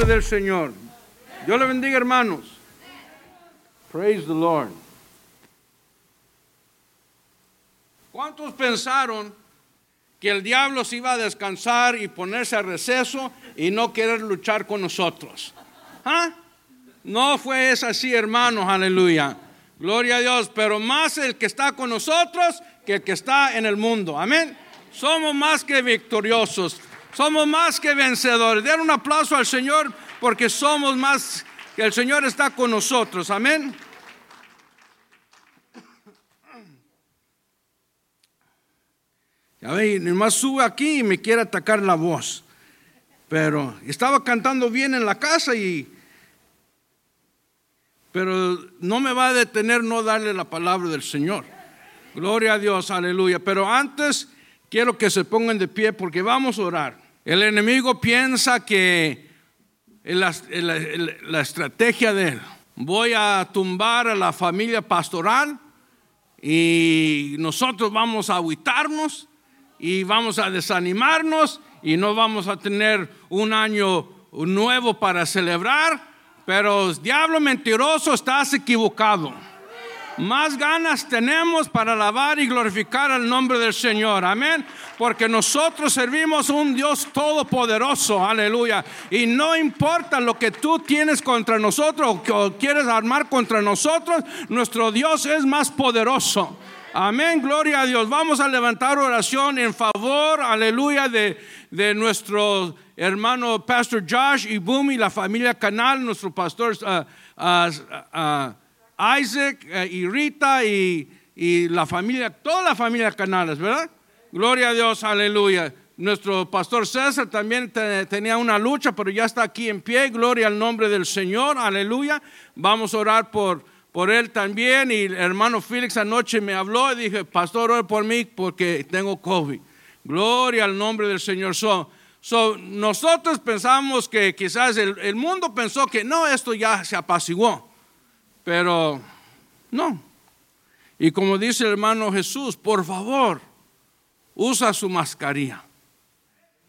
nombre del Señor. Dios le bendiga, hermanos. Praise the Lord. ¿Cuántos pensaron que el diablo se iba a descansar y ponerse a receso y no querer luchar con nosotros? ¿Ah? No fue así, hermanos, aleluya. Gloria a Dios, pero más el que está con nosotros que el que está en el mundo. Amén. Somos más que victoriosos. Somos más que vencedores. Den un aplauso al Señor porque somos más que el Señor está con nosotros. Amén. Ya ve, más sube aquí y me quiere atacar la voz. Pero estaba cantando bien en la casa y pero no me va a detener no darle la palabra del Señor. Gloria a Dios, aleluya. Pero antes quiero que se pongan de pie porque vamos a orar. El enemigo piensa que la, estrategia de él, voy a tumbar a la familia pastoral y nosotros vamos a agüitarnos y vamos a desanimarnos y no vamos a tener un año nuevo para celebrar pero diablo mentiroso, estás equivocado. Más ganas tenemos para alabar y glorificar al nombre del Señor. Amén. Porque nosotros servimos un Dios todopoderoso. Aleluya. Y no importa lo que tú tienes contra nosotros o quieres armar contra nosotros, nuestro Dios es más poderoso. Amén, gloria a Dios. Vamos a levantar oración en favor, aleluya, de, de nuestro hermano Pastor Josh y Boom y la familia Canal, nuestro pastor uh, uh, uh, Isaac y Rita y, y, la familia, toda la familia Canales, ¿verdad? Gloria a Dios, aleluya. Nuestro pastor César también tenía una lucha, pero ya está aquí en pie. Gloria al nombre del Señor, aleluya. Vamos a orar por por él también. Y el hermano Félix anoche me habló y dije, pastor, ore por mí porque tengo COVID. Gloria al nombre del Señor. So, nosotros pensamos que quizás el, el mundo pensó que no, esto ya se apaciguó. Pero no. Y como dice el hermano Jesús, por favor, usa su mascarilla.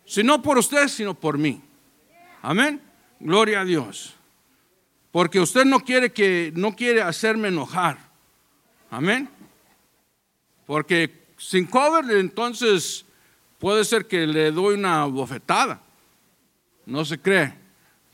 Si no por usted, sino por mí. Amén. Gloria a Dios. Porque usted no quiere que no quiere hacerme enojar. Amén. Porque sin cover entonces puede ser que le doy una bofetada. No se cree.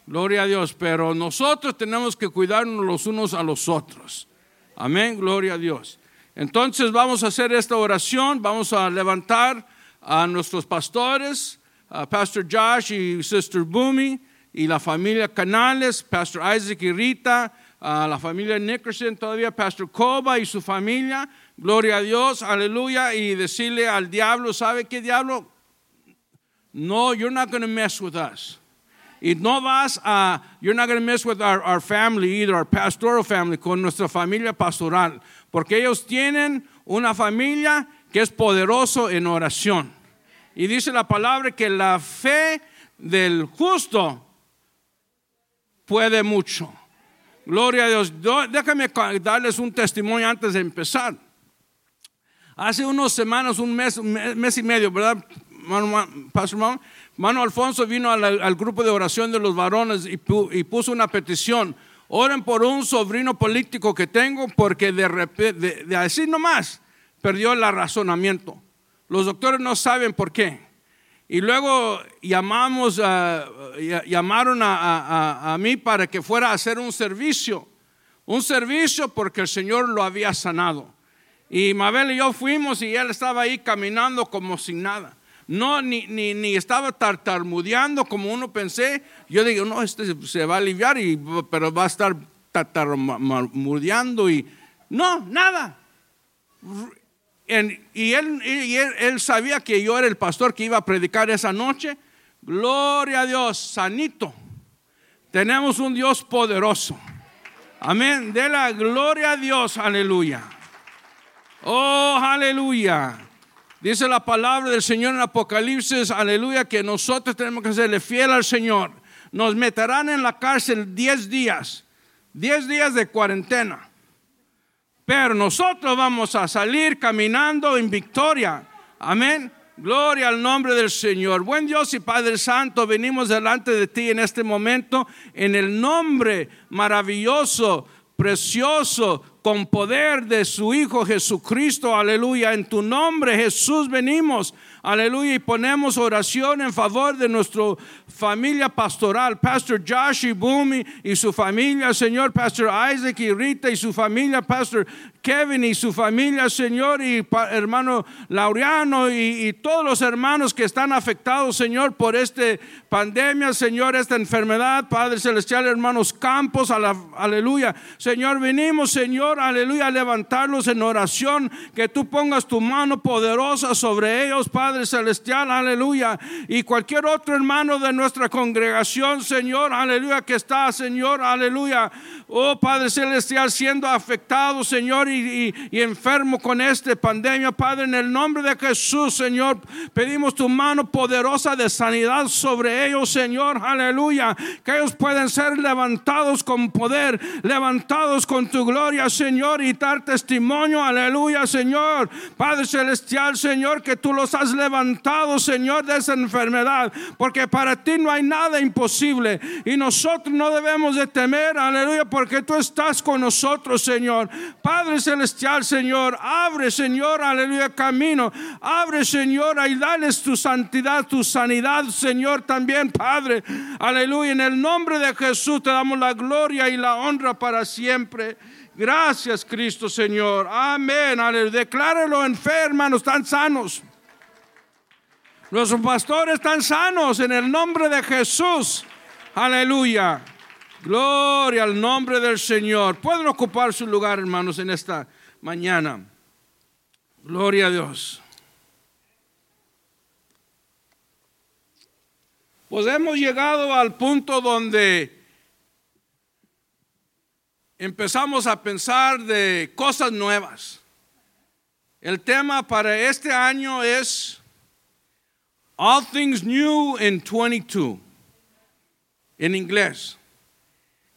Gloria a Dios, pero nosotros tenemos que cuidarnos los unos a los otros. Amén, gloria a Dios. Entonces vamos a hacer esta oración, vamos a levantar a nuestros pastores, a Pastor Josh y Sister Boomy, y la familia Canales, Pastor Isaac y Rita, a la familia Nickerson todavía, Pastor Coba y su familia, gloria a Dios, aleluya, y decirle al diablo, ¿sabe qué diablo? No, you're not going to mess with us. Y no vas a, you're not going to mess with our, our family either, our pastoral family, con nuestra familia pastoral, porque ellos tienen una familia que es poderoso en oración. Y dice la palabra que la fe del justo puede mucho. Gloria a Dios. Déjame darles un testimonio antes de empezar. Hace unas semanas, un mes, un mes y medio, ¿verdad, Pastor Mano Alfonso vino al, grupo de oración de los varones y, puso una petición. Oren por un sobrino político que tengo porque de, de, de así nomás perdió el razonamiento. Los doctores no saben por qué. Y luego llamamos, llamaron a, a, mí para que fuera a hacer un servicio, un servicio porque el Señor lo había sanado. Y Mabel y yo fuimos y él estaba ahí caminando como sin nada. No, ni, ni, ni estaba tartamudeando como uno pensé. Yo digo, no, este se va a aliviar, y, pero va a estar tartamudeando y no, nada y, él, él, sabía que yo era el pastor que iba a predicar esa noche. Gloria a Dios, sanito. Tenemos un Dios poderoso. Amén. De la gloria a Dios, aleluya. Oh, aleluya. Dice la palabra del Señor en Apocalipsis, aleluya, que nosotros tenemos que serle fiel al Señor. Nos meterán en la cárcel 10 días, 10 días de cuarentena. Pero nosotros vamos a salir caminando en victoria. Amén. Gloria al nombre del Señor. Buen Dios y Padre Santo, venimos delante de ti en este momento en el nombre maravilloso, precioso, con poder de su Hijo Jesucristo. Aleluya. En tu nombre Jesús venimos Aleluya. Y ponemos oración en favor de nuestra familia pastoral. Pastor Josh y Boomy y su familia, Señor. Pastor Isaac y Rita y su familia. Pastor Kevin y su familia, Señor. Y hermano Laureano y, todos los hermanos que están afectados, Señor, por esta pandemia, Señor, esta enfermedad. Padre Celestial, hermanos Campos. aleluya. Señor, venimos, Señor, aleluya, a levantarlos en oración. Que tú pongas tu mano poderosa sobre ellos, Padre Celestial, aleluya. Y cualquier otro hermano de nuestra congregación, Señor, aleluya, que está, Señor, aleluya. Oh Padre Celestial, siendo afectado, Señor, y, enfermo con esta pandemia, Padre, en el nombre de Jesús, Señor, pedimos tu mano poderosa de sanidad sobre ellos, Señor, aleluya. Que ellos pueden ser levantados con poder, levantados con tu gloria, Señor, y dar testimonio, aleluya, Señor. Padre Celestial, Señor, que tú los has levantado Señor, de esa enfermedad, porque para ti no hay nada imposible y nosotros no debemos de temer, aleluya, porque tú estás con nosotros, Señor. Padre Celestial, Señor, abre, Señor, aleluya, camino, abre, Señor, y dales tu santidad, tu sanidad, Señor, también, Padre, aleluya, en el nombre de Jesús te damos la gloria y la honra para siempre. Gracias, Cristo, Señor. Amén. Aleluya. Declárelo en fe, hermanos, están sanos. Nuestros pastores están sanos en el nombre de Jesús. Aleluya. Gloria al nombre del Señor. Pueden ocupar su lugar, hermanos, en esta mañana. Gloria a Dios. Pues hemos llegado al punto donde empezamos a pensar de cosas nuevas. El tema para este año es All Things New in 22, en inglés.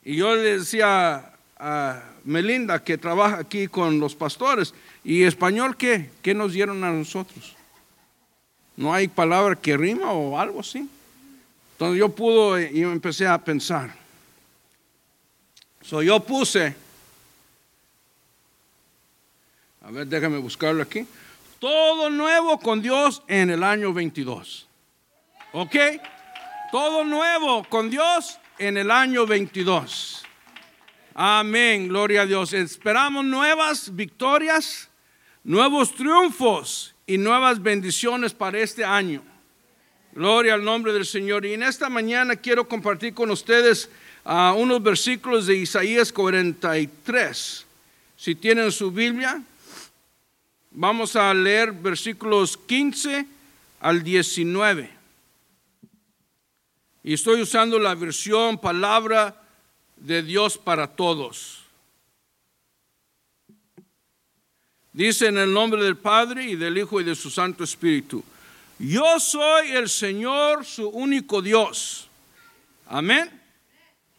Y yo le decía a Melinda, que trabaja aquí con los pastores, ¿y español qué? ¿Qué nos dieron a nosotros? ¿No hay palabra que rima o algo así? Entonces yo pude y empecé a pensar. So yo puse, a ver, déjame buscarlo aquí todo nuevo con Dios en el año 22. ¿Ok? Todo nuevo con Dios en el año 22. Amén, gloria a Dios. Esperamos nuevas victorias, nuevos triunfos y nuevas bendiciones para este año. Gloria al nombre del Señor. Y en esta mañana quiero compartir con ustedes uh, unos versículos de Isaías 43. Si tienen su Biblia, Vamos a leer versículos 15 al 19. Y estoy usando la versión palabra de Dios para todos. Dice en el nombre del Padre y del Hijo y de su Santo Espíritu. Yo soy el Señor, su único Dios. Amén.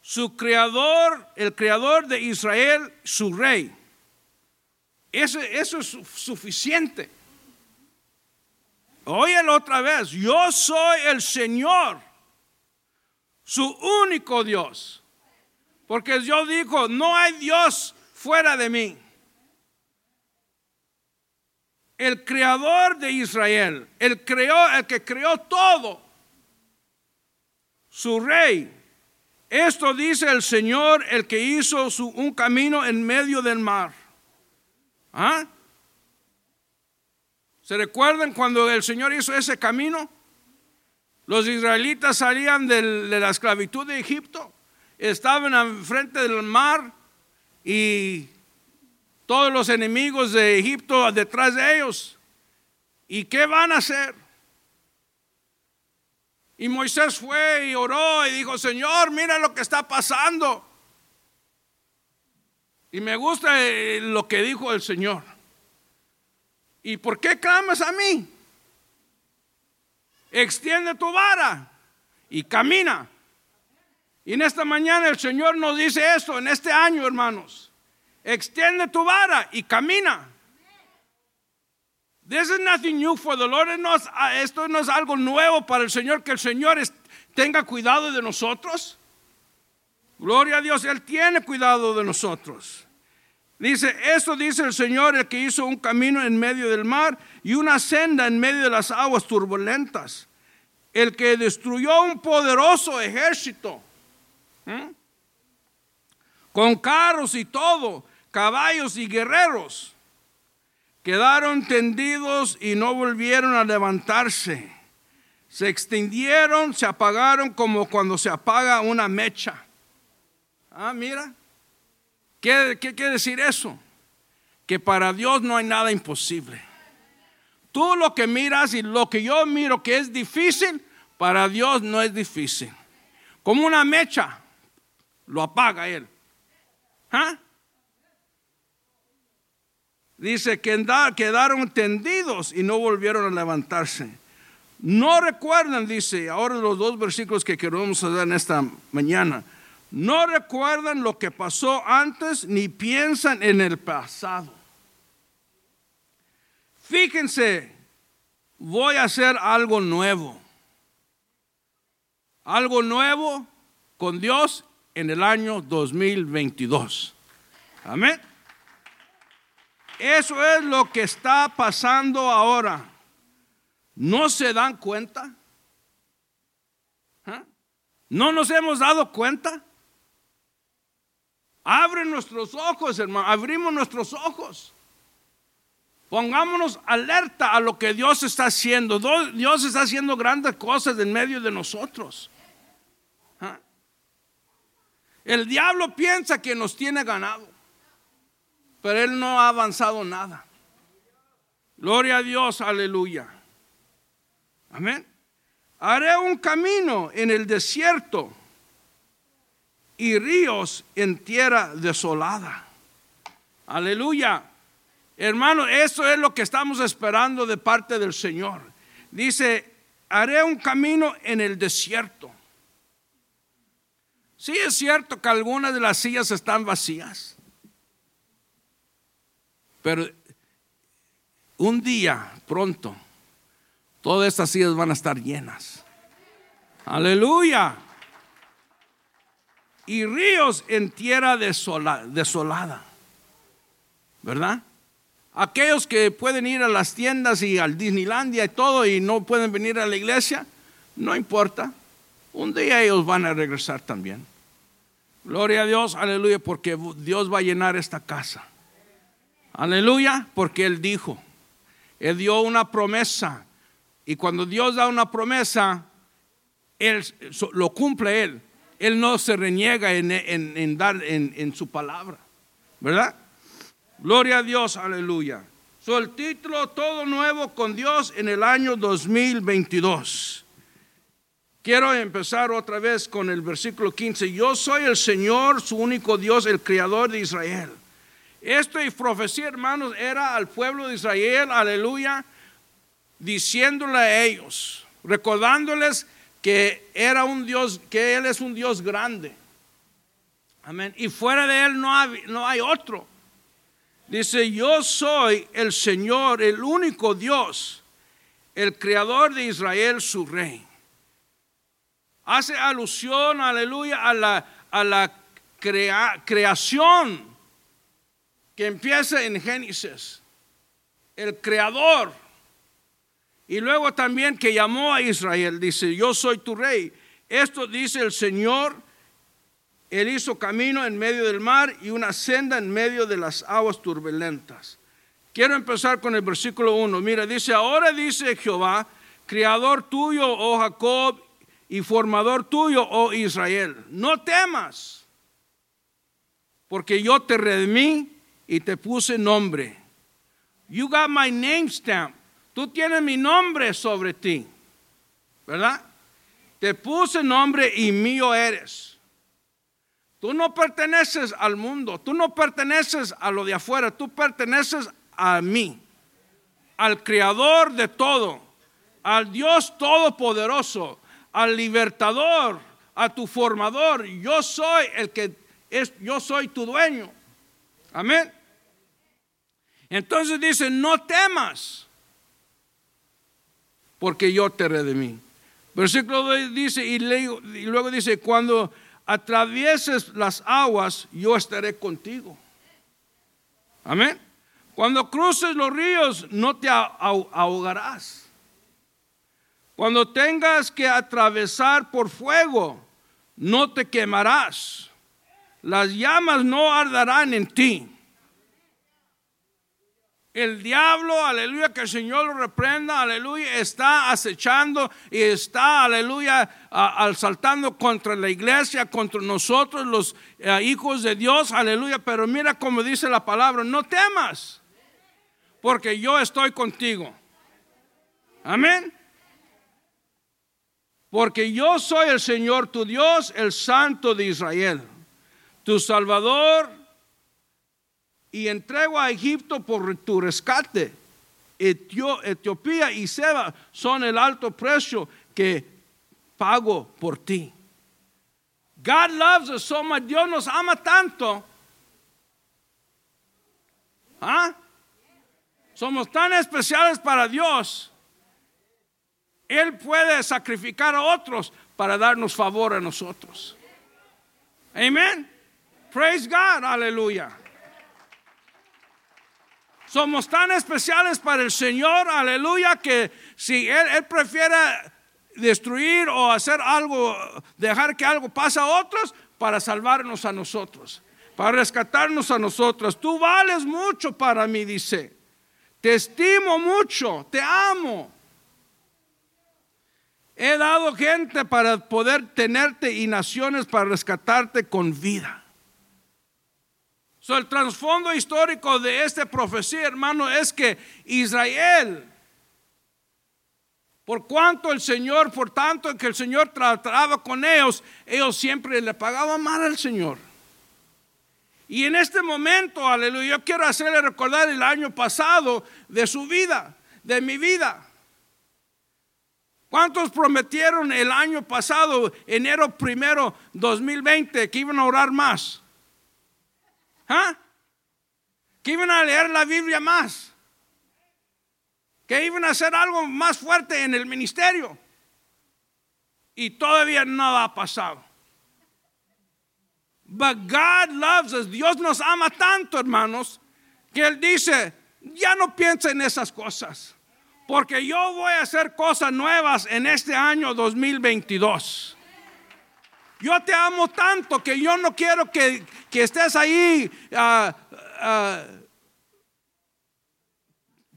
Su creador, el creador de Israel, su rey. Eso, eso es suficiente. Óyelo otra vez. Yo soy el Señor, su único Dios. Porque Dios dijo, no hay Dios fuera de mí. El creador de Israel, el, creó, el que creó todo, su rey. Esto dice el Señor, el que hizo un camino en medio del mar ¿Ah? ¿Se recuerdan cuando el Señor hizo ese camino? Los israelitas salían de la esclavitud de Egipto, estaban enfrente del mar y todos los enemigos de Egipto detrás de ellos. ¿Y qué van a hacer? Y Moisés fue y oró y dijo, Señor, mira lo que está pasando. Y me gusta eh, lo que dijo el Señor. ¿Y por qué clamas a mí? Extiende tu vara y camina. Y en esta mañana el Señor nos dice esto, en este año, hermanos. Extiende tu vara y camina. This is nothing new for the Lord. esto no es algo nuevo para el Señor, que el Señor tenga cuidado de nosotros. Gloria a Dios, Él tiene cuidado de nosotros. Dice, eso dice el Señor, el que hizo un camino en medio del mar y una senda en medio de las aguas turbulentas. El que destruyó un poderoso ejército. Con carros y todo, caballos y guerreros. Quedaron tendidos y no volvieron a levantarse. Se extendieron, se apagaron como cuando se apaga una mecha. Ah, mira. ¿Qué, quiere decir eso? Que para Dios no hay nada imposible. Tú lo que miras y lo que yo miro que es difícil, para Dios no es difícil. Como una mecha, lo apaga Él. ¿Ah? Dice que quedaron tendidos y no volvieron a levantarse. No recuerdan, dice, ahora los dos versículos que queremos dar en esta mañana. No recuerdan lo que pasó antes ni piensan en el pasado. Fíjense, voy a hacer algo nuevo. Algo nuevo con Dios en el año 2022. Amén. Eso es lo que está pasando ahora. ¿No se dan cuenta? ¿Ah? ¿No nos hemos dado cuenta? Abre nuestros ojos, hermano. Abrimos nuestros ojos. Pongámonos alerta a lo que Dios está haciendo. Dios está haciendo grandes cosas en medio de nosotros. ¿Ah? El diablo piensa que nos tiene ganado, pero él no ha avanzado nada. Gloria a Dios, aleluya. Amén. Haré un camino en el desierto y ríos en tierra desolada. Aleluya. Hermano, eso es lo que estamos esperando de parte del Señor. Dice, haré un camino en el desierto. Sí es cierto que algunas de las sillas están vacías, pero un día pronto todas estas sillas van a estar llenas. Aleluya y ríos en tierra desolada. ¿Verdad? Aquellos que pueden ir a las tiendas y al Disneylandia y todo y no pueden venir a la iglesia, no importa. Un día ellos van a regresar también. Gloria a Dios, aleluya, porque Dios va a llenar esta casa. Aleluya, porque Él dijo, Él dio una promesa. Y cuando Dios da una promesa, Él lo cumple Él. Él no se reniega en, dar en, su palabra, ¿verdad? Gloria a Dios, aleluya. So, el título Todo Nuevo con Dios en el año 2022. Quiero empezar otra vez con el versículo 15. Yo soy el Señor, su único Dios, el Creador de Israel. Esto y profecía, hermanos, era al pueblo de Israel, aleluya, diciéndole a ellos, recordándoles que era un Dios, que Él es un Dios grande. Amén. Y fuera de Él no hay, no hay otro. Dice, yo soy el Señor, el único Dios, el creador de Israel, su rey. Hace alusión, aleluya, a la, a la creación que empieza en Génesis. El creador y luego también que llamó a Israel, dice, yo soy tu rey. Esto dice el Señor, Él hizo camino en medio del mar y una senda en medio de las aguas turbulentas. Quiero empezar con el versículo 1. Mira, dice, ahora dice Jehová, creador tuyo, oh Jacob, y formador tuyo, oh Israel, no temas, porque yo te redimí y te puse nombre. You got my name stamp. Tú tienes mi nombre sobre ti, ¿verdad? Te puse nombre y mío eres. Tú no perteneces al mundo, tú no perteneces a lo de afuera, tú perteneces a mí, al creador de todo, al Dios todopoderoso, al libertador, a tu formador. Yo soy el que es, yo soy tu dueño. Amén. Entonces dice, no temas porque yo te redimí. Versículo dice, y luego dice, cuando atravieses las aguas, yo estaré contigo. Amén. Cuando cruces los ríos, no te ahogarás. Cuando tengas que atravesar por fuego, no te quemarás. Las llamas no ardarán en ti. El diablo, aleluya, que el Señor lo reprenda, aleluya, está acechando y está, aleluya, saltando contra la iglesia, contra nosotros, los eh, hijos de Dios, aleluya. Pero mira como dice la palabra, no temas, porque yo estoy contigo. Amén. Porque yo soy el Señor tu Dios, el Santo de Israel, tu Salvador y entrego a Egipto por tu rescate. Etiopía y Seba son el alto precio que pago por ti. God loves us so much. Dios nos ama tanto. ¿Ah? Somos tan especiales para Dios. Él puede sacrificar a otros para darnos favor a nosotros. Amén. Praise God. Aleluya. Somos tan especiales para el Señor, aleluya, que si Él, prefiere destruir o hacer algo, dejar que algo pase a otros, para salvarnos a nosotros, para rescatarnos a nosotros. Tú vales mucho para mí, dice. Te estimo mucho, te amo. He dado gente para poder tenerte y naciones para rescatarte con vida el trasfondo histórico de esta profecía, hermano, es que Israel, por cuanto el Señor, por tanto que el Señor trataba con ellos, ellos siempre le pagaban mal al Señor. Y en este momento, aleluya, yo quiero hacerle recordar el año pasado de su vida, de mi vida. ¿Cuántos prometieron el año pasado, enero primero 2020, que iban a orar más? ¿Ah? Que iban a leer la Biblia más. Que iban a hacer algo más fuerte en el ministerio. Y todavía nada ha pasado. But God loves us. Dios nos ama tanto, hermanos, que Él dice, ya no piensa en esas cosas. Porque yo voy a hacer cosas nuevas en este año 2022. Yo te amo tanto que yo no quiero que, estés ahí ah, ah,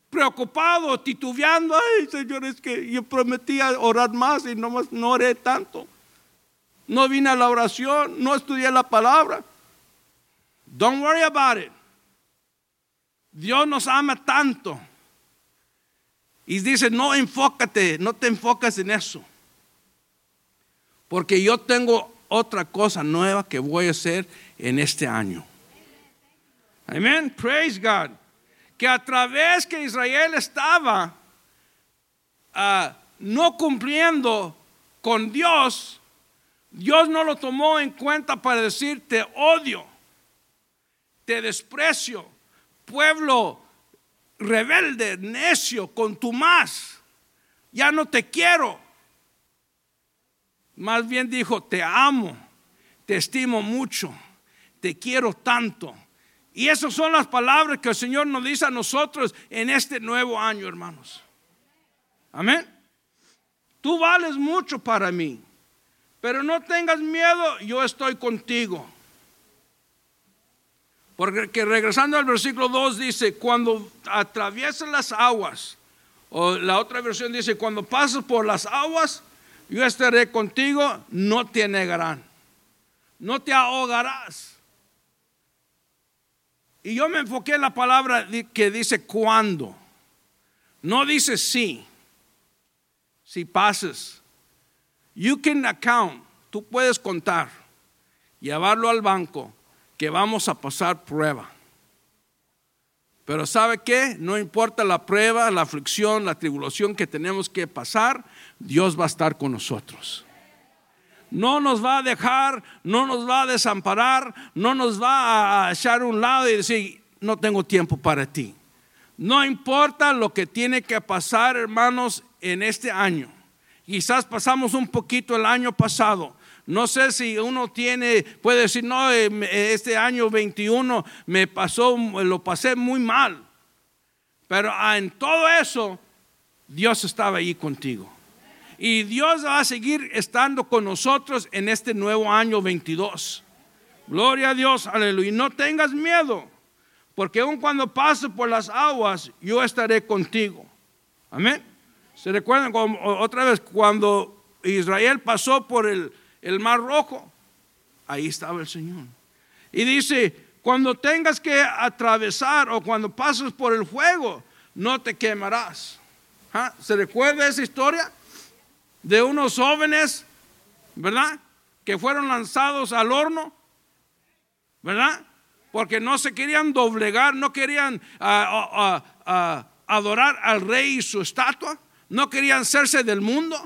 preocupado, titubeando. Ay, Señor, es que yo prometía orar más y no, no oré tanto. No vine a la oración, no estudié la palabra. Don't worry about it. Dios nos ama tanto. Y dice, no enfócate, no te enfocas en eso. Porque yo tengo otra cosa nueva que voy a hacer en este año. Amén. Praise God. Que a través que Israel estaba ah, no cumpliendo con Dios, Dios no lo tomó en cuenta para decir te odio, te desprecio, pueblo rebelde, necio, con tu más, ya no te quiero. Más bien dijo, te amo, te estimo mucho, te quiero tanto. Y esas son las palabras que el Señor nos dice a nosotros en este nuevo año, hermanos. Amén. Tú vales mucho para mí, pero no tengas miedo, yo estoy contigo. Porque regresando al versículo 2 dice, cuando atraviesas las aguas, o la otra versión dice, cuando pasas por las aguas, yo estaré contigo, no te negarán, no te ahogarás. Y yo me enfoqué en la palabra que dice cuando, no dice sí, si pases. You can account, tú puedes contar, llevarlo al banco, que vamos a pasar prueba. Pero ¿sabe qué? No importa la prueba, la aflicción, la tribulación que tenemos que pasar, Dios va a estar con nosotros. No nos va a dejar, no nos va a desamparar, no nos va a echar a un lado y decir, no tengo tiempo para ti. No importa lo que tiene que pasar, hermanos, en este año. Quizás pasamos un poquito el año pasado. No sé si uno tiene, puede decir, no, eh, este año 21 me pasó, lo pasé muy mal. Pero ah, en todo eso, Dios estaba ahí contigo. Y Dios va a seguir estando con nosotros en este nuevo año 22. Gloria a Dios, aleluya. No tengas miedo, porque aun cuando pase por las aguas, yo estaré contigo. Amén. ¿Se recuerdan otra vez cuando Israel pasó por el, el mar rojo? Ahí estaba el Señor. Y dice, cuando tengas que atravesar o cuando pases por el fuego, no te quemarás. ¿Ah? ¿Se recuerda esa historia? De unos jóvenes, ¿verdad? Que fueron lanzados al horno ¿verdad? Porque no se querían doblegar, no querían ah, ah, ah, adorar al rey y su estatua, no querían hacerse del mundo.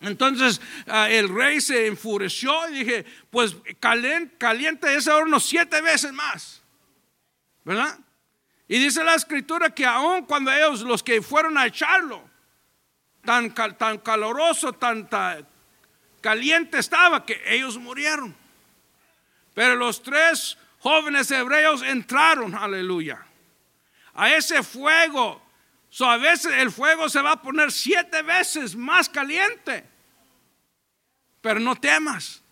Entonces el rey se enfureció y dije, pues caliente ese horno siete veces más, ¿verdad? Y dice la escritura que aún cuando ellos, los que fueron a echarlo, tan, tan caloroso, tan caliente estaba, que ellos murieron. Pero los tres jóvenes hebreos entraron, aleluya, a ese fuego. So, a veces el fuego se va a poner siete veces más caliente. Pero no temas.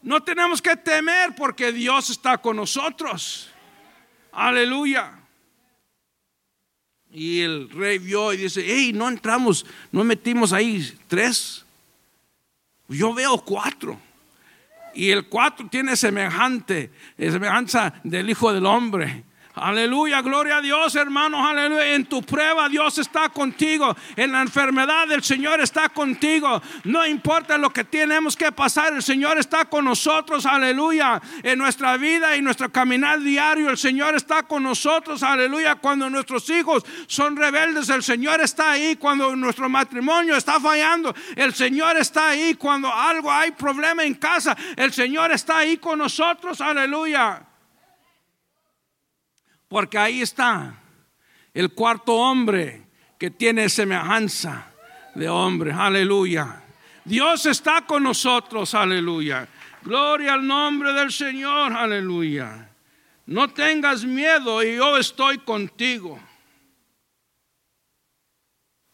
No tenemos que temer porque Dios está con nosotros. Aleluya. Y el rey vio y dice, hey, no entramos, no metimos ahí tres. Yo veo cuatro. Y el cuatro tiene semejante, semejanza del Hijo del Hombre. Aleluya, gloria a Dios, hermanos, aleluya. En tu prueba Dios está contigo. En la enfermedad el Señor está contigo. No importa lo que tenemos que pasar, el Señor está con nosotros, aleluya. En nuestra vida y nuestro caminar diario, el Señor está con nosotros, aleluya. Cuando nuestros hijos son rebeldes, el Señor está ahí. Cuando nuestro matrimonio está fallando, el Señor está ahí. Cuando algo hay problema en casa, el Señor está ahí con nosotros, aleluya. Porque ahí está el cuarto hombre que tiene semejanza de hombre. Aleluya. Dios está con nosotros. Aleluya. Gloria al nombre del Señor. Aleluya. No tengas miedo y yo estoy contigo.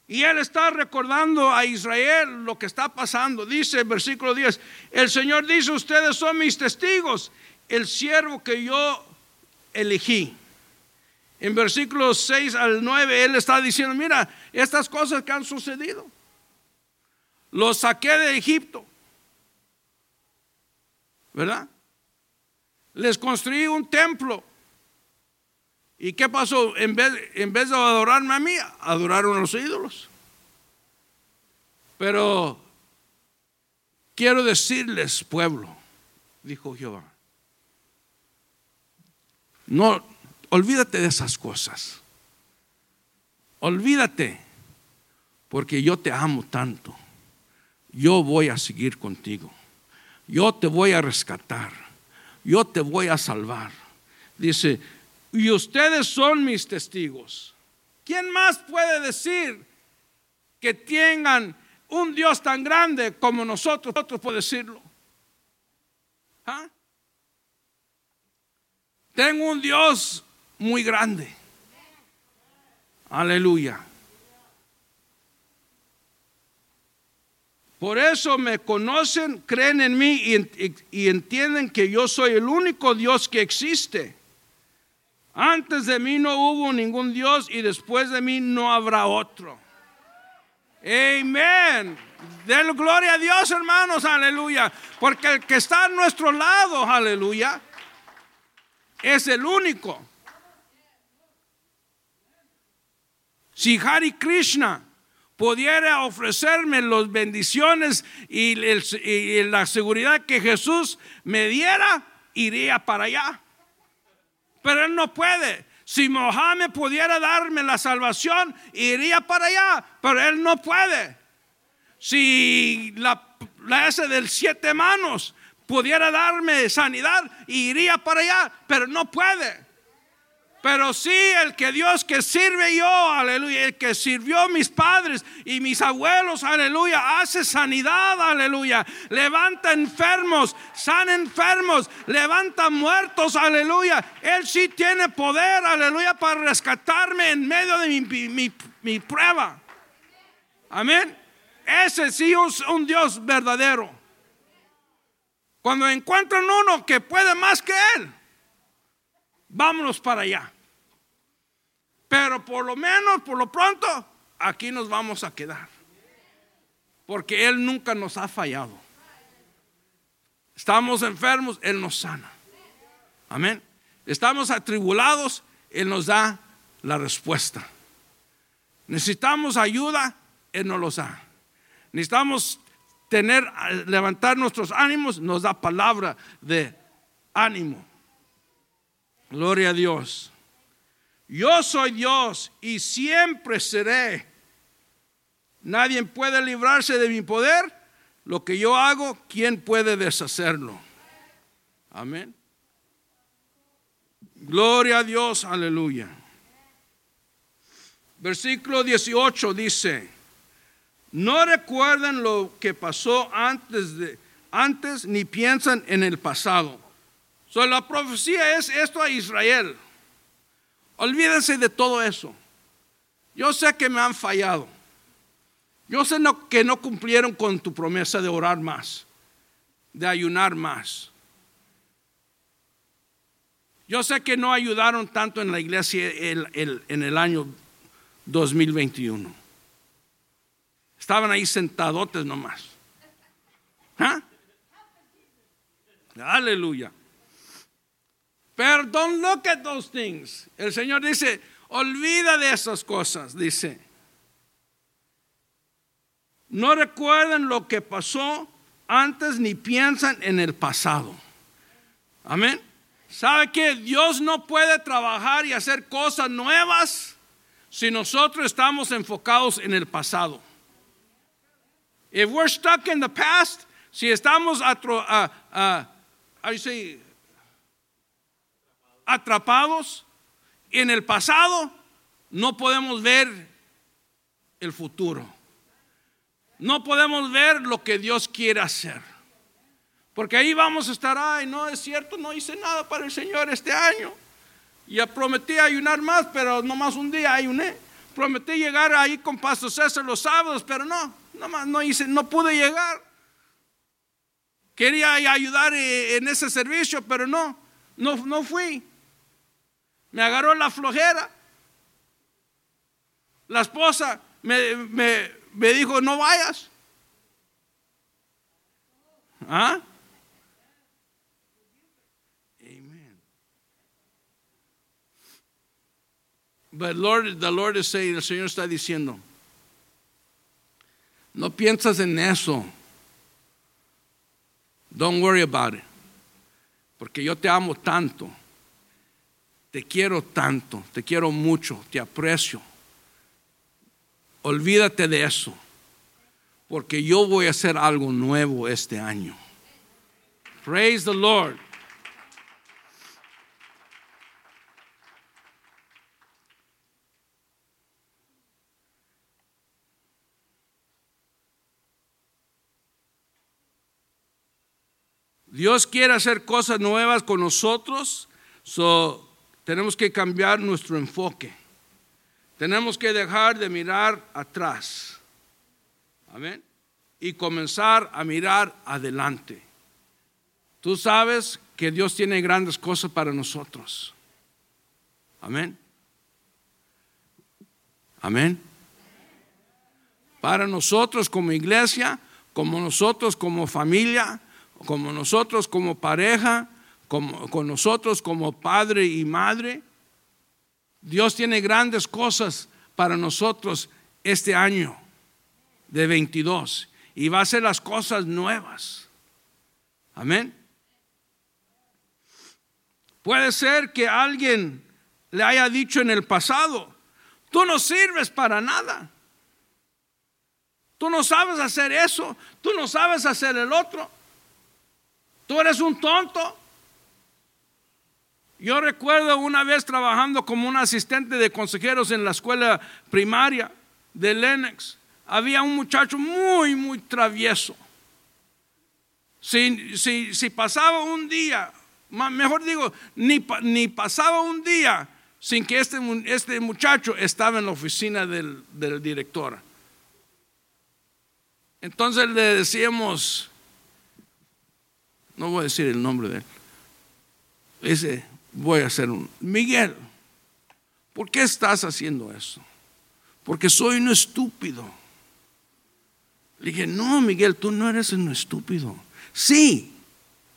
Y él está recordando a Israel lo que está pasando. Dice el versículo 10, el Señor dice, ustedes son mis testigos, el siervo que yo elegí. En versículos 6 al 9, Él está diciendo, mira, estas cosas que han sucedido. Los saqué de Egipto. ¿Verdad? Les construí un templo. ¿Y qué pasó? En vez, en vez de adorarme a mí, adoraron a los ídolos. Pero quiero decirles, pueblo, dijo Jehová, no, Olvídate de esas cosas. Olvídate, porque yo te amo tanto. Yo voy a seguir contigo. Yo te voy a rescatar. Yo te voy a salvar. Dice, y ustedes son mis testigos. ¿Quién más puede decir que tengan un Dios tan grande como nosotros? Nosotros podemos decirlo. ¿Ah? Tengo un Dios muy grande. Aleluya. Por eso me conocen, creen en mí y, entienden que yo soy el único Dios que existe. Antes de mí no hubo ningún Dios y después de mí no habrá otro. Amén. Den gloria a Dios, hermanos, aleluya. Porque el que está a nuestro lado, aleluya, es el único. Si Hari Krishna pudiera ofrecerme las bendiciones y, la seguridad que Jesús me diera, iría para allá. Pero él no puede. Si Mohammed pudiera darme la salvación, iría para allá, pero él no puede. Si la, la S del siete manos pudiera darme sanidad, iría para allá, pero no puede. Pero sí, el que Dios que sirve yo, aleluya, el que sirvió mis padres y mis abuelos, aleluya, hace sanidad, aleluya, levanta enfermos, sana enfermos, levanta muertos, aleluya. Él sí tiene poder, aleluya, para rescatarme en medio de mi, mi prueba. Amén. Ese sí es un Dios verdadero. Cuando encuentran uno que puede más que Él vámonos para allá. Pero por lo menos, por lo pronto, aquí nos vamos a quedar. Porque Él nunca nos ha fallado. Estamos enfermos, Él nos sana. Amén. Estamos atribulados, Él nos da la respuesta. Necesitamos ayuda, Él nos lo da. Necesitamos tener, levantar nuestros ánimos, nos da palabra de ánimo. Gloria a Dios. Yo soy Dios y siempre seré. Nadie puede librarse de mi poder. Lo que yo hago, ¿quién puede deshacerlo? Amén. Gloria a Dios, aleluya. Versículo 18 dice, no recuerden lo que pasó antes de antes ni piensan en el pasado la profecía es esto a Israel. Olvídense de todo eso. Yo sé que me han fallado. Yo sé que no cumplieron con tu promesa de orar más, de ayunar más. Yo sé que no ayudaron tanto en la iglesia en el año 2021. Estaban ahí sentadotes nomás. ¿Ah? Aleluya. Pero don't look at those things. El Señor dice, olvida de esas cosas, dice. No recuerden lo que pasó antes ni piensan en el pasado. Amén. ¿Sabe que Dios no puede trabajar y hacer cosas nuevas si nosotros estamos enfocados en el pasado? If we're stuck in the past, si estamos a, a, a, atrapados en el pasado, no podemos ver el futuro. No podemos ver lo que Dios quiere hacer. Porque ahí vamos a estar, ay, no es cierto, no hice nada para el Señor este año. Ya prometí ayunar más, pero no más un día ayuné. Prometí llegar ahí con Pastor César los sábados, pero no, nomás no hice, no pude llegar. Quería ayudar eh, en ese servicio, pero no, no, no fui. Me agarró la flojera. La esposa me, me, dijo, no vayas. ¿Ah? Amen. But Lord, the Lord is saying, el Señor está diciendo, no piensas en eso. Don't worry about it. Porque yo te amo tanto te quiero tanto, te quiero mucho, te aprecio. Olvídate de eso, porque yo voy a hacer algo nuevo este año. Praise the Lord. Dios quiere hacer cosas nuevas con nosotros. So, tenemos que cambiar nuestro enfoque. Tenemos que dejar de mirar atrás. Amén. Y comenzar a mirar adelante. Tú sabes que Dios tiene grandes cosas para nosotros. Amén. Amén. Para nosotros como iglesia, como nosotros como familia, como nosotros como pareja, con nosotros como padre y madre. Dios tiene grandes cosas para nosotros este año de 22 y va a hacer las cosas nuevas. Amén. Puede ser que alguien le haya dicho en el pasado, tú no sirves para nada. Tú no sabes hacer eso, tú no sabes hacer el otro. Tú eres un tonto. Yo recuerdo una vez trabajando como un asistente de consejeros en la escuela primaria de Lennox. Había un muchacho muy, muy travieso. Si, si, pasaba un día, mejor digo, ni, ni, pasaba un día sin que este, este muchacho estaba en la oficina del, del director. Entonces le decíamos, no voy a decir el nombre de él, ese voy a hacer un, Miguel, ¿por qué estás haciendo eso? Porque soy un estúpido. Le dije, no, Miguel, tú no eres un estúpido. Sí,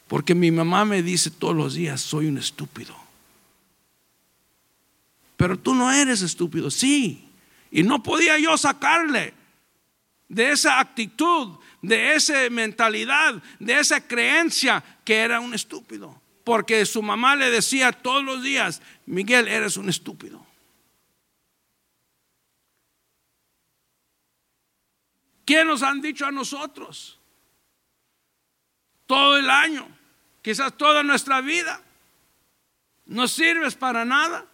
porque mi mamá me dice todos los días, soy un estúpido. Pero tú no eres estúpido, sí. Y no podía yo sacarle de esa actitud, de esa mentalidad, de esa creencia que era un estúpido. Porque su mamá le decía todos los días, Miguel, eres un estúpido. ¿Qué nos han dicho a nosotros? Todo el año, quizás toda nuestra vida. No sirves para nada.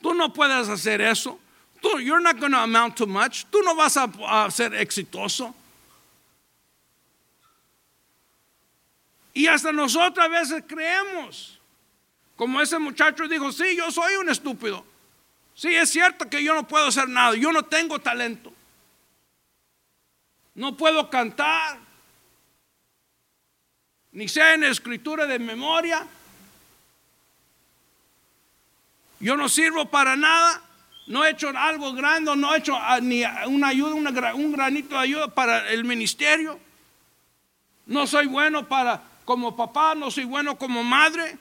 Tú no puedes hacer eso. Tú, you're not going to amount to much. Tú no vas a, a ser exitoso. Y hasta nosotros a veces creemos. Como ese muchacho dijo, sí, yo soy un estúpido. Sí, es cierto que yo no puedo hacer nada. Yo no tengo talento. No puedo cantar. Ni sé en escritura de memoria. Yo no sirvo para nada. No he hecho algo grande, no he hecho ah, ni una ayuda, un granito de ayuda para el ministerio. No soy bueno para como papá, no soy bueno como madre.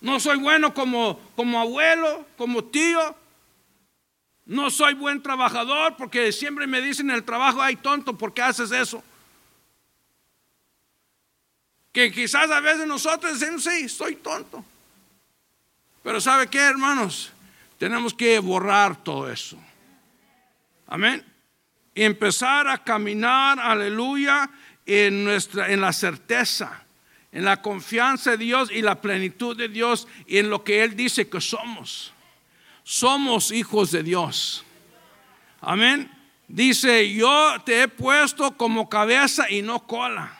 No soy bueno como, como abuelo, como tío. No soy buen trabajador porque siempre me dicen en el trabajo, ay tonto, ¿por qué haces eso? Que quizás a veces nosotros decimos, sí, soy tonto. Pero ¿sabe qué, hermanos? Tenemos que borrar todo eso. Amén. Y empezar a caminar, aleluya, en, nuestra, en la certeza, en la confianza de Dios y la plenitud de Dios y en lo que Él dice que somos. Somos hijos de Dios. Amén. Dice, yo te he puesto como cabeza y no cola.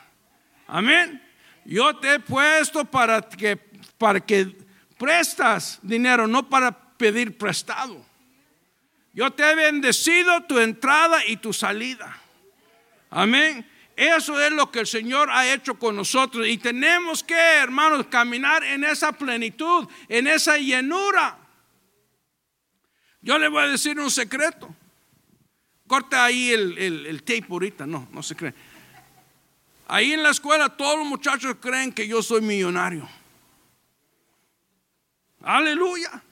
Amén. Yo te he puesto para que, para que prestas dinero, no para pedir prestado. Yo te he bendecido tu entrada y tu salida. Amén. Eso es lo que el Señor ha hecho con nosotros. Y tenemos que, hermanos, caminar en esa plenitud, en esa llenura. Yo le voy a decir un secreto. Corta ahí el, el tape ahorita. No, no se cree. Ahí en la escuela todos los muchachos creen que yo soy millonario. Aleluya.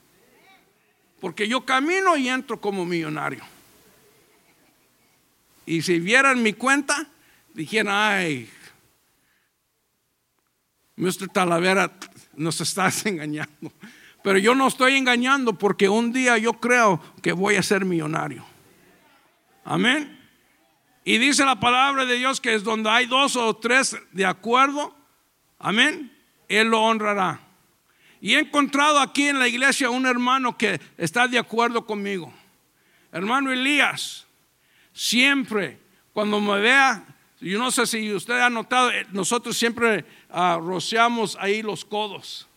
Porque yo camino y entro como millonario. Y si vieran mi cuenta, dijeran, ay, Mr. Talavera, nos estás engañando. Pero yo no estoy engañando porque un día yo creo que voy a ser millonario. Amén. Y dice la palabra de Dios que es donde hay dos o tres de acuerdo. Amén. Él lo honrará. Y he encontrado aquí en la iglesia un hermano que está de acuerdo conmigo. Hermano Elías, siempre cuando me vea, yo no sé si usted ha notado, eh, nosotros siempre uh, rociamos ahí los codos.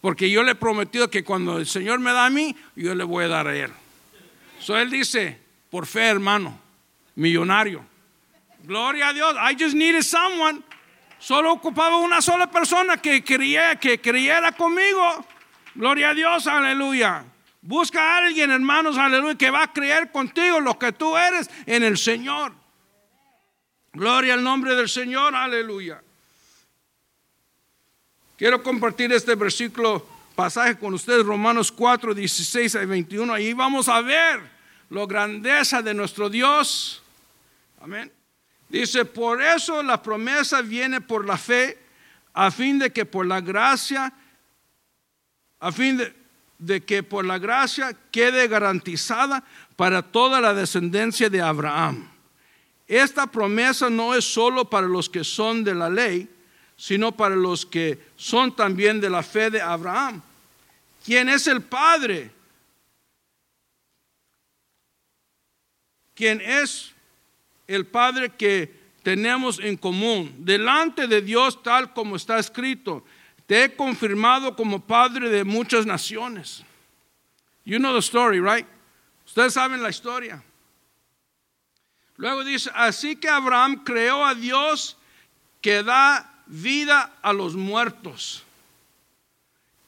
Porque yo le he prometido que cuando el Señor me da a mí, yo le voy a dar a él. So él dice, por fe, hermano, millonario. Gloria a Dios. I just needed someone Solo ocupaba una sola persona que creyera, que creyera conmigo. Gloria a Dios, aleluya. Busca a alguien, hermanos, aleluya, que va a creer contigo lo que tú eres en el Señor. Gloria al nombre del Señor, aleluya. Quiero compartir este versículo, pasaje con ustedes, Romanos 4, 16 a 21. Ahí vamos a ver la grandeza de nuestro Dios. Amén. Dice, por eso la promesa viene por la fe, a fin de que por la gracia, a fin de, que por la gracia quede garantizada para toda la descendencia de Abraham. Esta promesa no es solo para los que son de la ley, sino para los que son también de la fe de Abraham, quien es el Padre, quien es el Padre que tenemos en común, delante de Dios tal como está escrito, te he confirmado como Padre de muchas naciones. You know the story, right? Ustedes saben la historia. Luego dice, así que Abraham creó a Dios que da vida a los muertos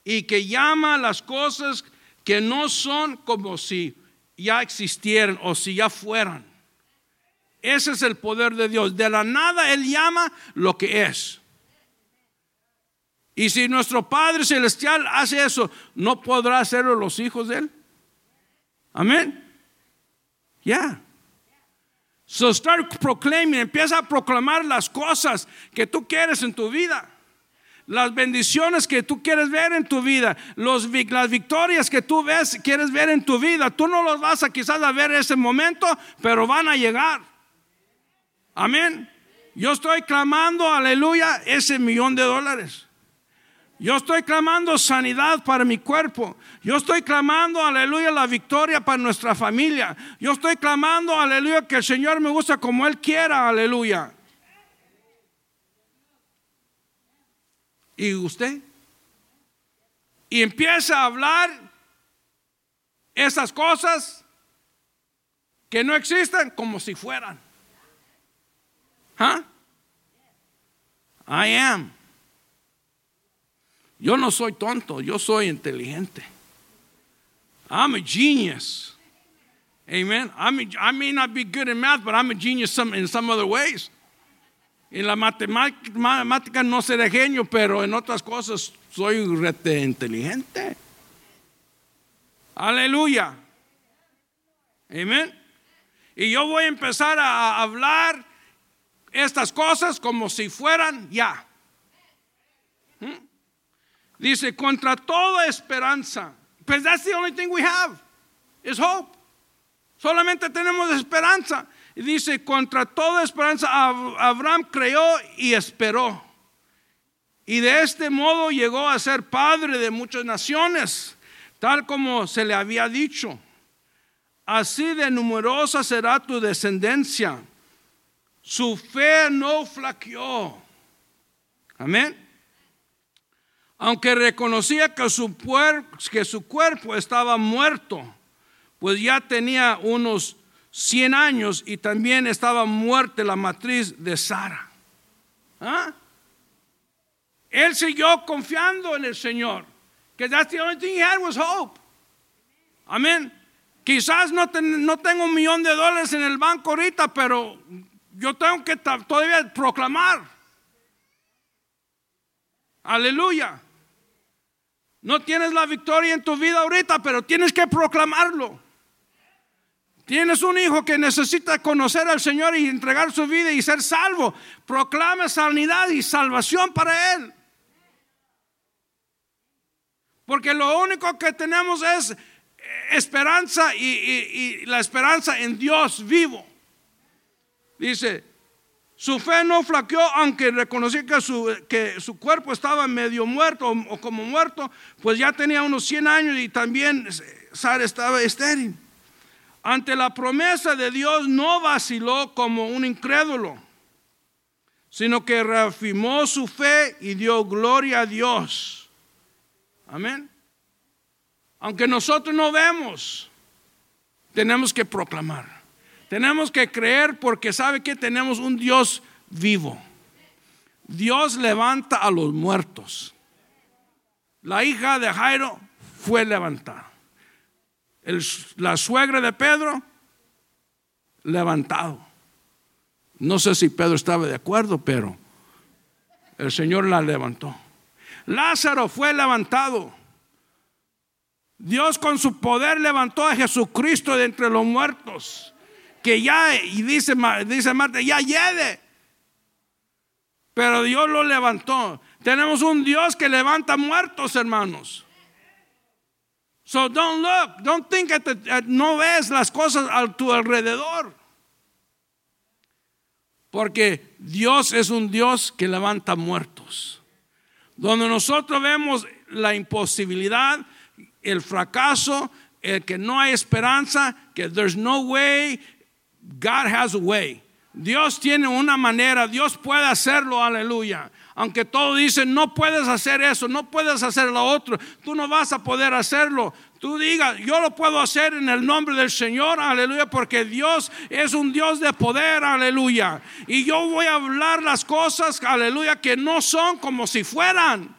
y que llama las cosas que no son como si ya existieran o si ya fueran. Ese es el poder de Dios. De la nada Él llama lo que es. Y si nuestro Padre Celestial hace eso, ¿no podrá hacerlo los hijos de Él? Amén. Ya. So start proclaiming, empieza a proclamar las cosas que tú quieres en tu vida. Las bendiciones que tú quieres ver en tu vida, los, las victorias que tú ves, quieres ver en tu vida, tú no los vas a quizás a ver en ese momento, pero van a llegar. Amén. Yo estoy clamando, aleluya, ese millón de dólares. Yo estoy clamando sanidad para mi cuerpo. Yo estoy clamando, aleluya, la victoria para nuestra familia. Yo estoy clamando, aleluya, que el Señor me gusta como Él quiera, aleluya. ¿Y usted? Y empieza a hablar esas cosas que no existen como si fueran. ¿Ah? I am. Yo no soy tonto, yo soy inteligente. I'm a genius. Amen. A, I may not be good in math, but I'm a genius some, in some other ways. En la matemática no seré genio, pero en otras cosas soy rete inteligente. Aleluya. Amén. Y yo voy a empezar a hablar estas cosas como si fueran ya. ¿Mm? Dice, contra toda esperanza. Pues that's the only thing we have, is hope. Solamente tenemos esperanza. Dice, contra toda esperanza, Abraham creyó y esperó. Y de este modo llegó a ser padre de muchas naciones, tal como se le había dicho. Así de numerosa será tu descendencia. Su fe no flaqueó. Amén aunque reconocía que su, que su cuerpo estaba muerto, pues ya tenía unos 100 años y también estaba muerta la matriz de Sara. ¿Ah? Él siguió confiando en el Señor. Que that's the only thing he had was hope. Amén. Quizás no, no tengo un millón de dólares en el banco ahorita, pero yo tengo que todavía proclamar. Aleluya. No tienes la victoria en tu vida ahorita, pero tienes que proclamarlo. Tienes un hijo que necesita conocer al Señor y entregar su vida y ser salvo. Proclame sanidad y salvación para él. Porque lo único que tenemos es esperanza y, y la esperanza en Dios vivo. Dice, su fe no flaqueó, aunque reconocía que su, que su cuerpo estaba medio muerto o, como muerto, pues ya tenía unos 100 años y también Sara estaba estéril. Ante la promesa de Dios no vaciló como un incrédulo, sino que reafirmó su fe y dio gloria a Dios. Amén. Aunque nosotros no vemos, tenemos que proclamar. Tenemos que creer porque sabe que tenemos un Dios vivo. Dios levanta a los muertos. La hija de Jairo fue levantada. la suegra de Pedro, levantado. No sé si Pedro estaba de acuerdo, pero el Señor la levantó. Lázaro fue levantado. Dios con su poder levantó a Jesucristo de entre los muertos que ya, y dice, dice Marta, ya lleve. Pero Dios lo levantó. Tenemos un Dios que levanta muertos, hermanos. So don't look, don't think no ves las cosas a tu alrededor. Porque Dios es un Dios que levanta muertos. Donde nosotros vemos la imposibilidad, el fracaso, el que no hay esperanza, que there's no way, God has a way. Dios tiene una manera, Dios puede hacerlo, aleluya. Aunque todos dicen, no puedes hacer eso, no puedes hacer lo otro, tú no vas a poder hacerlo. Tú digas, yo lo puedo hacer en el nombre del Señor, aleluya, porque Dios es un Dios de poder, aleluya. Y yo voy a hablar las cosas, aleluya, que no son como si fueran.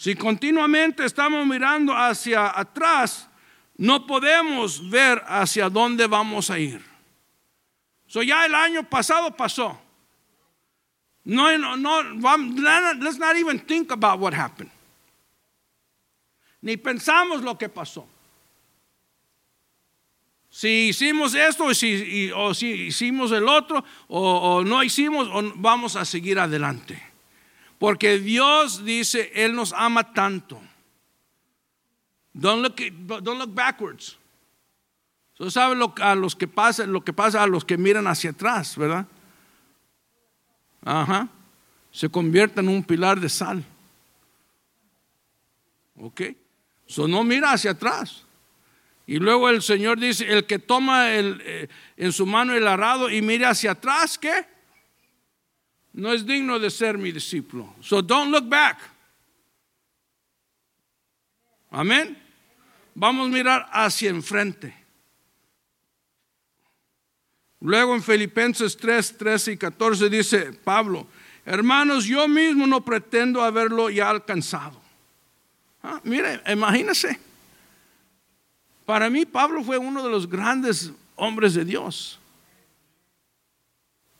Si continuamente estamos mirando hacia atrás, no podemos ver hacia dónde vamos a ir. So ya el año pasado pasó. No, no, no, let's not even think about what happened. Ni pensamos lo que pasó. Si hicimos esto si, o si hicimos el otro o, o no hicimos, o vamos a seguir adelante. Porque Dios dice, Él nos ama tanto. Don't look, backwards. So, ¿Sabe lo, a los que pasa, lo que pasa a los que miran hacia atrás, verdad? Ajá. Se convierte en un pilar de sal. Ok. So no mira hacia atrás. Y luego el Señor dice, el que toma eh, en su mano el arado y mira hacia atrás, ¿qué? No es digno de ser mi discípulo. So don't look back. Amén. Vamos a mirar hacia enfrente. Luego en Filipenses 3, 13 y 14 dice Pablo, hermanos, yo mismo no pretendo haberlo ya alcanzado. Ah, mire, imagínese. Para mí Pablo fue uno de los grandes hombres de Dios.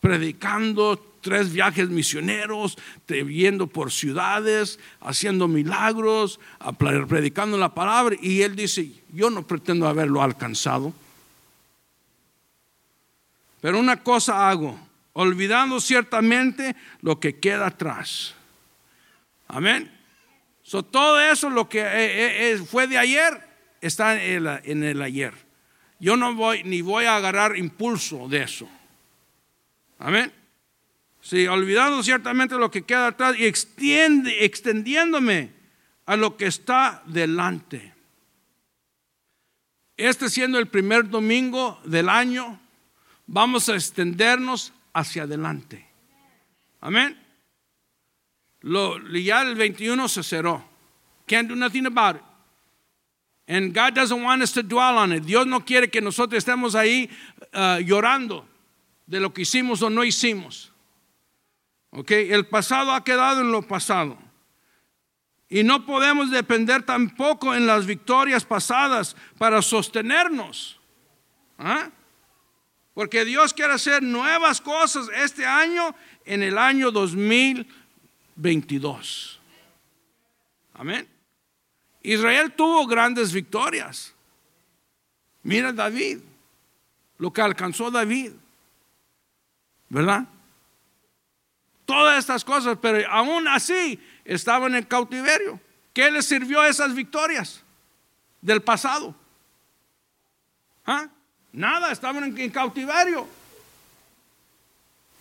Predicando, tres viajes misioneros, yendo por ciudades, haciendo milagros, predicando la palabra. Y él dice, yo no pretendo haberlo alcanzado. Pero una cosa hago, olvidando ciertamente lo que queda atrás. Amén. Todo eso lo que eh, eh, fue de ayer está en el ayer. Yo no voy ni voy a agarrar impulso de eso. Amén. Sí, olvidando ciertamente lo que queda atrás y extiende, extendiéndome a lo que está delante. Este siendo el primer domingo del año, vamos a extendernos hacia adelante. Amén. Lo, ya el 21 se cerró. Can't do nothing about it. And God doesn't want us to dwell on it. Dios no quiere que nosotros estemos ahí uh, llorando de lo que hicimos o no hicimos. El pasado ha quedado en lo pasado. Y no podemos depender tampoco en las victorias pasadas para sostenernos. ¿Ah? Porque Dios quiere hacer nuevas cosas este año en el año 2022. Amén. Israel tuvo grandes victorias. Mira David, lo que alcanzó David. ¿Verdad? Todas estas cosas, pero aún así estaban en cautiverio. ¿Qué les sirvió esas victorias del pasado? ¿Ah? Nada, estaban en, cautiverio.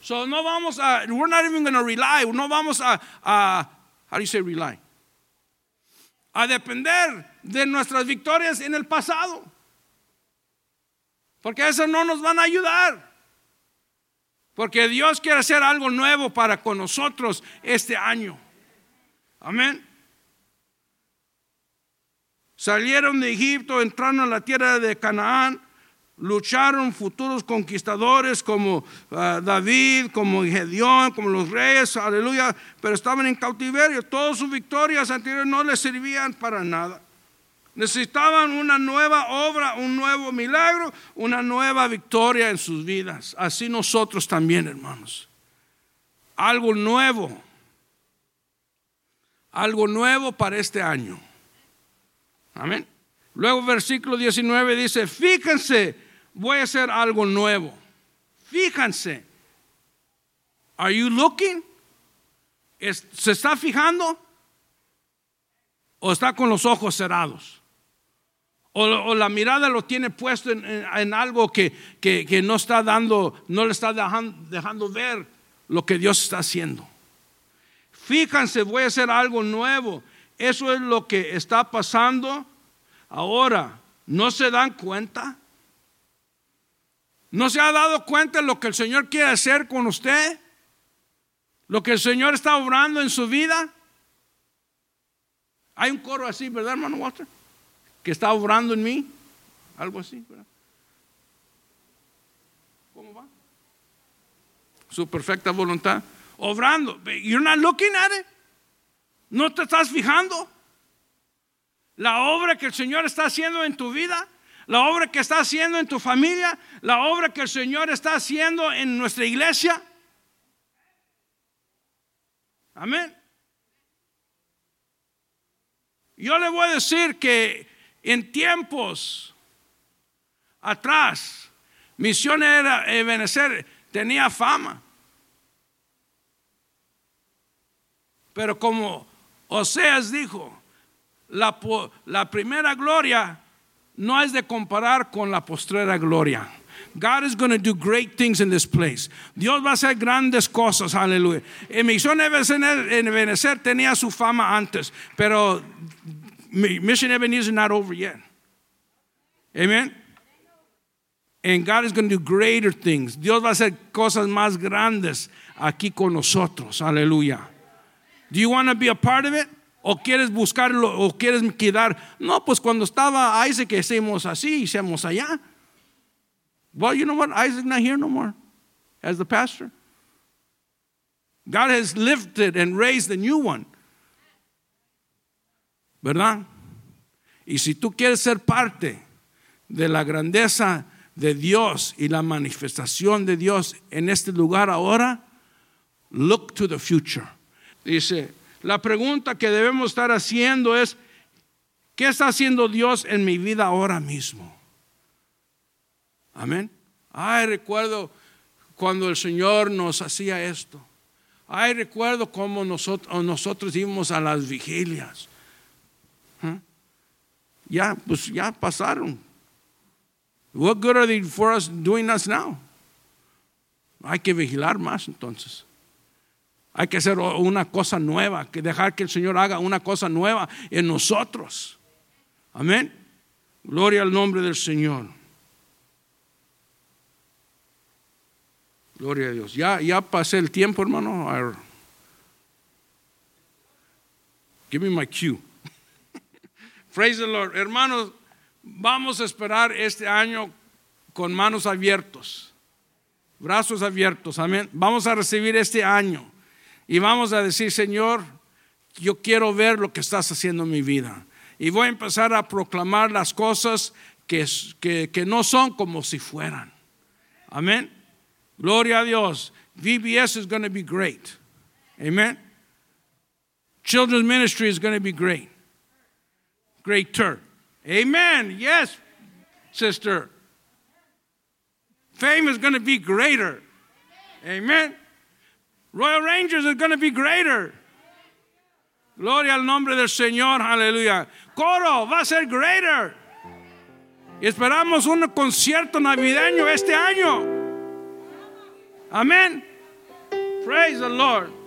So no vamos a, we're not even going to rely, no vamos a, how do you say rely? A depender de nuestras victorias en el pasado. Porque eso no nos van a ayudar. Porque Dios quiere hacer algo nuevo para con nosotros este año. Amén. Salieron de Egipto, entraron a la tierra de Canaán, lucharon futuros conquistadores como ah, David, como Gedeón, como los reyes, aleluya, pero estaban en cautiverio. Todas sus victorias anteriores no les servían para nada. Necesitaban una nueva obra, un nuevo milagro, una nueva victoria en sus vidas. Así nosotros también, hermanos. Algo nuevo. Algo nuevo para este año. Amén. Luego versículo 19 dice, fíjense, voy a hacer algo nuevo. Fíjense. Are you looking? ¿Se está fijando? ¿O está con los ojos cerrados? O, la mirada lo tiene puesto en, algo que, que, no está dando, no le está dejando, dejando ver lo que Dios está haciendo. Fíjense, voy a hacer algo nuevo. Eso es lo que está pasando ahora. ¿No se dan cuenta? ¿No se ha dado cuenta de lo que el Señor quiere hacer con usted? ¿Lo que el Señor está obrando en su vida? Hay un coro así, ¿verdad, hermano Walter? Que está obrando en mí. Algo así, ¿verdad? ¿Cómo va? Su perfecta voluntad. Obrando. You're not looking at it. No te estás fijando. La obra que el Señor está haciendo en tu vida la obra que está haciendo en tu familia, la obra que el Señor está haciendo en nuestra iglesia. Amén. Yo le voy a decir que en tiempos atrás, Misión era Ebenezer tenía fama. Pero como Oseas dijo, la, la primera gloria no es de comparar con la postrera gloria. God is going to do great things in this place. Dios va a hacer grandes cosas, aleluya. En Misión Ebenezer tenía su fama antes, pero Mission Ebenezer is not over yet. Amen. And God is going to do greater things. Dios va a hacer cosas más grandes aquí con nosotros. Aleluya. Do you want to be a part of it? ¿O quieres buscarlo o quieres quedar? No, pues cuando estaba Isaac hicimos así, hicimos allá. Well, you know what? Isaac's not here no more as the pastor. God has lifted and raised a new one. ¿Verdad? Y si tú quieres ser parte de la grandeza de Dios y la manifestación de Dios en este lugar ahora, look to the future. Dice, la pregunta que debemos estar haciendo es, ¿qué está haciendo Dios en mi vida ahora mismo? Amén. Ay, recuerdo cuando el Señor nos hacía esto. Ay, recuerdo cómo nosotros, nosotros íbamos a las vigilias. Ya, pues ya pasaron. What good are they for us doing us now? Hay que vigilar más entonces. Hay que hacer una cosa nueva, que dejar que el Señor haga una cosa nueva en nosotros. Amén. Gloria al nombre del Señor. Gloria a Dios. Ya, ya pasé el tiempo, hermano. Give me my cue. Praise the Lord. Hermanos, vamos a esperar este año con manos abiertos, brazos abiertos. Amén. Vamos a recibir este año y vamos a decir, Señor, yo quiero ver lo que estás haciendo en mi vida. Y voy a empezar a proclamar las cosas que, que, no son como si fueran. Amén. Gloria a Dios. VBS is going to be great. Amen. Children's ministry is going to be great. Greater. Amen. Yes, sister. Fame is going to be greater. Amen. Royal Rangers is going to be greater. Gloria al nombre del Señor, aleluya. Coro va a ser greater. Y esperamos un concierto navideño este año. Amén. Praise the Lord.